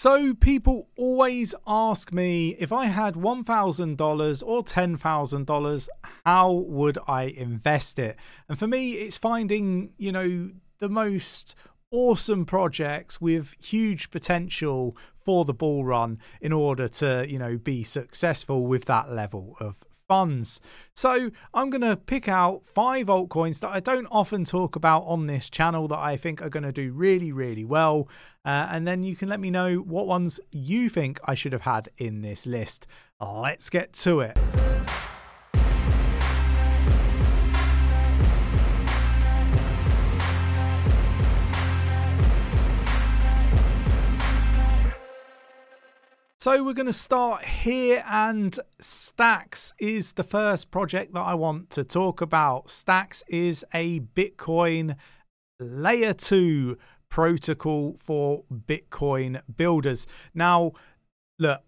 So, people always ask me if I had $1,000 or $10,000, how would I invest it? And for me, it's finding, you know, the most awesome projects with huge potential for the bull run in order to, you know, be successful with that level of funds. So I'm going to pick out five altcoins that I don't often talk about on this channel that I think are going to do really, really well. Uh, and then you can let me know what ones you think I should have had in this list. Let's get to it. So we're going to start here, and Stacks is the first project that I want to talk about. Stacks is a Bitcoin layer 2 protocol for Bitcoin builders. Now, look,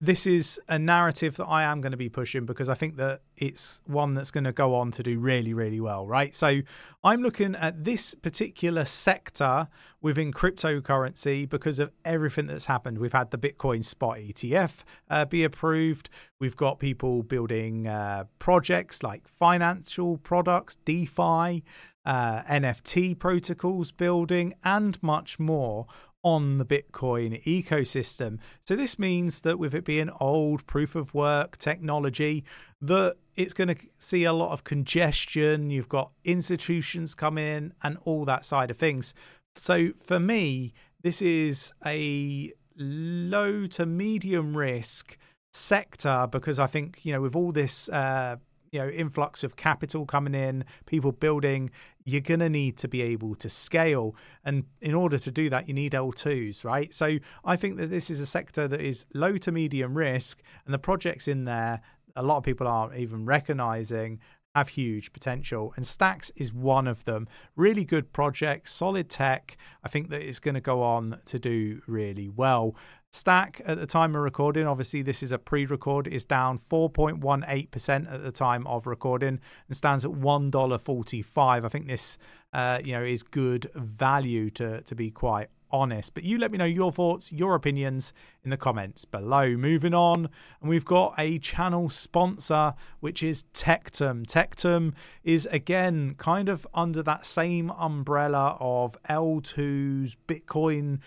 this is a narrative that I am going to be pushing because I think that it's one that's going to go on to do really, really well, right? So I'm looking at this particular sector within cryptocurrency because of everything that's happened. We've had the Bitcoin spot ETF uh, be approved. We've got people building uh, projects like financial products, DeFi, uh, NFT protocols building, and much more on the Bitcoin ecosystem. So this means that with it being old proof of work technology, that it's going to see a lot of congestion. You've got institutions come in and all that side of things. So for me, this is a low to medium risk sector because I think you know with all this uh, you know influx of capital coming in people building you're going to need to be able to scale. And in order to do that you need l2s right? So i think that this is a sector that is low to medium risk and the projects in there a lot of people aren't even recognizing have huge potential and stacks is one of them. Really good project solid tech. I think that it's going to go on to do really well. Stack at the time of recording, obviously this is a pre-record, is down 4.18% at the time of recording and stands at $1.45. I think this uh, you know is good value to to be quite honest. But you let me know your thoughts, your opinions in the comments below. Moving on, and we've got a channel sponsor, which is Tectum. Tectum is again kind of under that same umbrella of L2's Bitcoin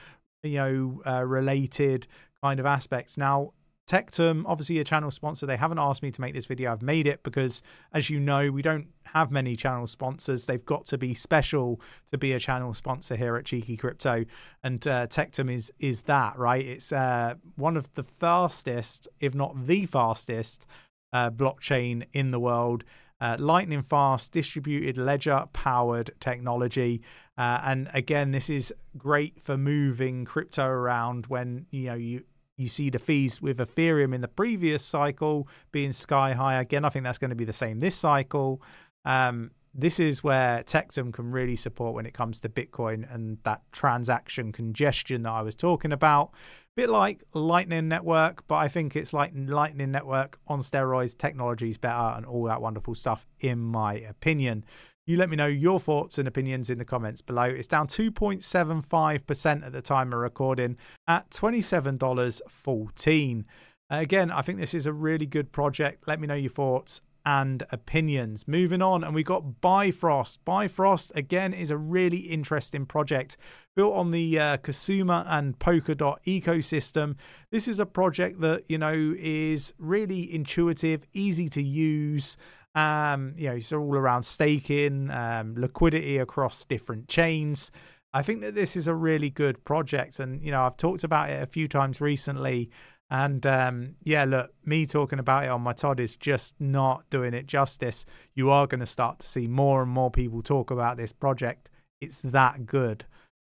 you know, uh, related kind of aspects. Now, Tectum, obviously a channel sponsor, they haven't asked me to make this video. I've made it because, as you know, we don't have many channel sponsors. They've got to be special to be a channel sponsor here at Cheeky Crypto, and uh, Tectum is is that right? It's uh, one of the fastest, if not the fastest, uh, blockchain in the world. Uh, lightning fast distributed ledger powered technology uh, and again this is great for moving crypto around when you know you you see the fees with ethereum in the previous cycle being sky high again i think that's going to be the same this cycle um, this is where Tectum can really support when it comes to Bitcoin and that transaction congestion that I was talking about bit like Lightning Network, but I think it's like Lightning Network on steroids. Technology is better and all that wonderful stuff, in my opinion. You let me know your thoughts and opinions in the comments below. It's down 2.75% at the time of recording at $27.14. Again, I think this is a really good project. Let me know your thoughts and opinions. Moving on, and we got Bifrost. Bifrost, again, is a really interesting project built on the uh, Kusama and Polkadot ecosystem. This is a project that, you know, is really intuitive, easy to use. Um, you know, it's all around staking, um, liquidity across different chains. I think that this is a really good project. And, you know, I've talked about it a few times recently and um, yeah, look, me talking about it on my Todd is just not doing it justice. You are going to start to see more and more people talk about this project. It's that good.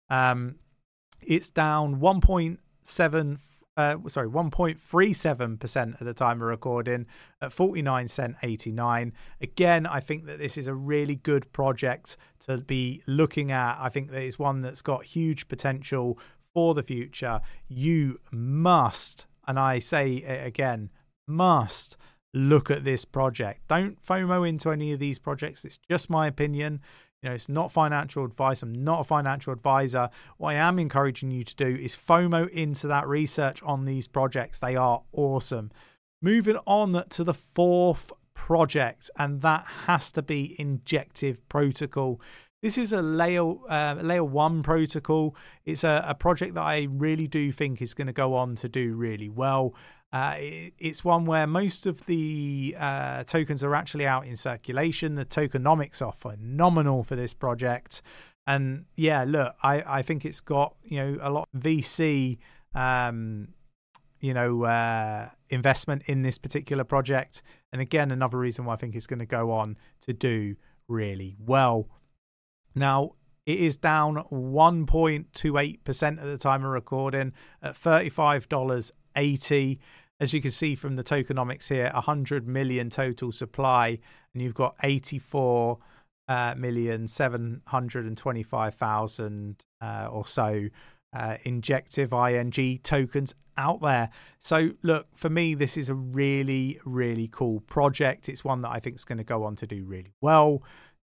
Um, it's down 1.7, uh, sorry, 1.37% at the time of recording at 49 cent 89. Again, I think that this is a really good project to be looking at. I think that it's one that's got huge potential for the future. You must and I say it again, must look at this project. Don't FOMO into any of these projects. It's just my opinion. Know, it's not financial advice. I'm not a financial advisor. What I am encouraging you to do is FOMO into that research on these projects. They are awesome. Moving on to the fourth project, and that has to be Injective Protocol. This is a layer uh, layer one protocol. It's a, a, project that I really do think is going to go on to do really well. Uh, it, it's one where most of the uh, tokens are actually out in circulation. The tokenomics are phenomenal for this project, and yeah, look, I, I think it's got you know a lot of VC um, you know uh, investment in this particular project, and again another reason why I think it's going to go on to do really well. Now, it is down 1.28% at the time of recording at $35.80. As you can see from the tokenomics here, 100 million total supply, and you've got 84 uh, million 725,000 uh, or so uh, injective INJ tokens out there. So, look, for me, this is a really, really cool project. It's one that I think is going to go on to do really well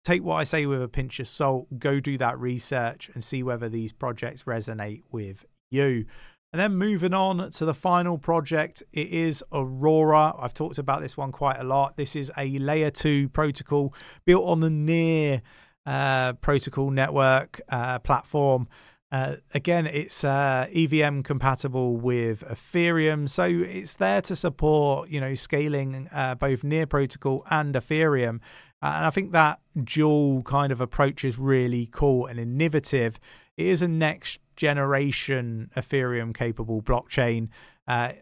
take what I say with a pinch of salt, go do that research and see whether these projects resonate with you. And then moving on to the final project, it is Aurora. I've talked about this one quite a lot. This is a layer two protocol built on the Near uh, protocol network uh, platform. Uh, again, it's uh, EVM compatible with Ethereum, so it's there to support you know scaling uh, both Near protocol and Ethereum. Uh, and I think that dual kind of approach is really cool and innovative. It is a next generation Ethereum capable blockchain. Uh,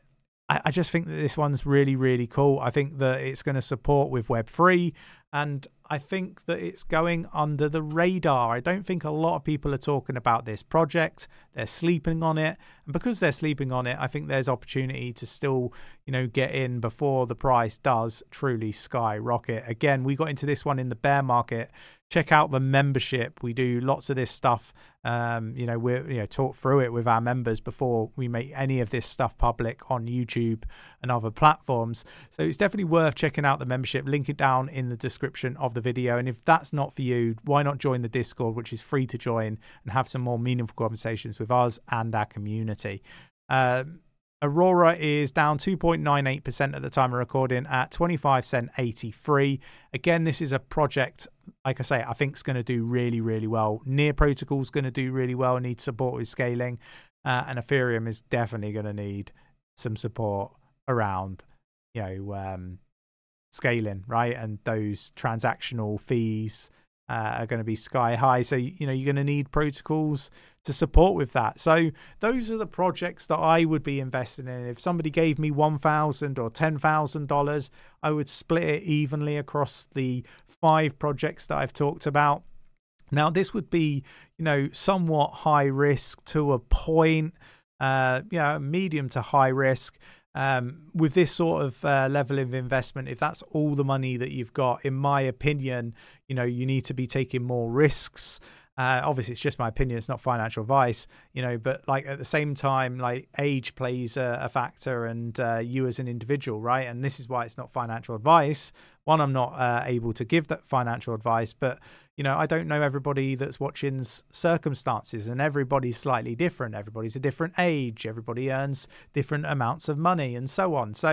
I, I, just think that this one's really, really cool. I think that it's going to support with Web3 and I think that it's going under the radar. I don't think a lot of people are talking about this project. They're sleeping on it. And because they're sleeping on it, I think there's opportunity to still, you know, get in before the price does truly skyrocket. Again, we got into this one in the bear market check out the membership. We do lots of this stuff. Um, you know, we're you know talk through it with our members before we make any of this stuff public on YouTube and other platforms. So it's definitely worth checking out the membership. Link it down in the description of the video. And if that's not for you, why not join the Discord, which is free to join and have some more meaningful conversations with us and our community. Um, Aurora is down 2.98% at the time of recording at 25 cent 83. Again, this is a project, like I say, I think is going to do really, really well. Near Protocol is going to do really well, need support with scaling. Uh, and Ethereum is definitely going to need some support around, you know, um, scaling, right? And those transactional fees uh, are going to be sky high. So, you know, you're going to need protocols to support with that. So, those are the projects that I would be investing in. If somebody gave me 1,000 or $10,000, I would split it evenly across the five projects that I've talked about. Now, this would be, you know, somewhat high risk to a point, uh, you know, medium to high risk. Um, with this sort of uh, level of investment, if that's all the money that you've got, in my opinion, you know, you need to be taking more risks. Uh, obviously, it's just my opinion; it's not financial advice, you know. But like at the same time, like age plays a, a factor, and uh, you as an individual, right? And this is why it's not financial advice. One, I'm not uh, able to give that financial advice, but you know, I don't know everybody that's watching's circumstances, and everybody's slightly different. Everybody's a different age. Everybody earns different amounts of money, and so on. So,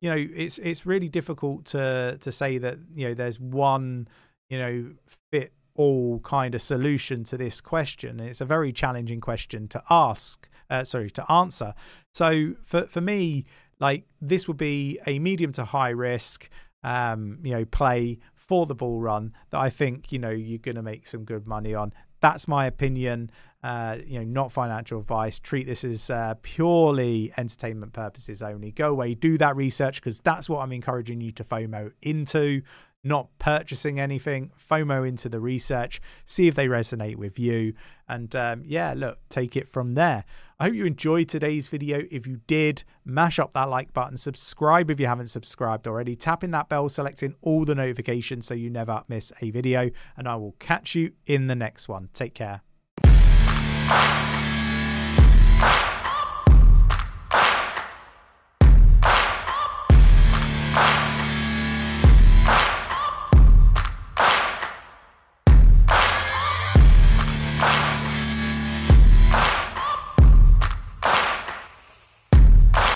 you know, it's it's really difficult to to say that you know there's one you know fit all kind of solution to this question. It's a very challenging question to ask. Uh, sorry, to answer. So for for me, like this would be a medium to high risk, um, you know, play for the bull run that I think you know you're going to make some good money on. That's my opinion. Uh, you know, not financial advice. Treat this as uh, purely entertainment purposes only. Go away, do that research because that's what I'm encouraging you to FOMO into not purchasing anything, FOMO into the research, see if they resonate with you. And um, yeah, look, take it from there. I hope you enjoyed today's video. If you did, mash up that like button, subscribe if you haven't subscribed already, tapping that bell, selecting all the notifications so you never miss a video. And I will catch you in the next one. Take care.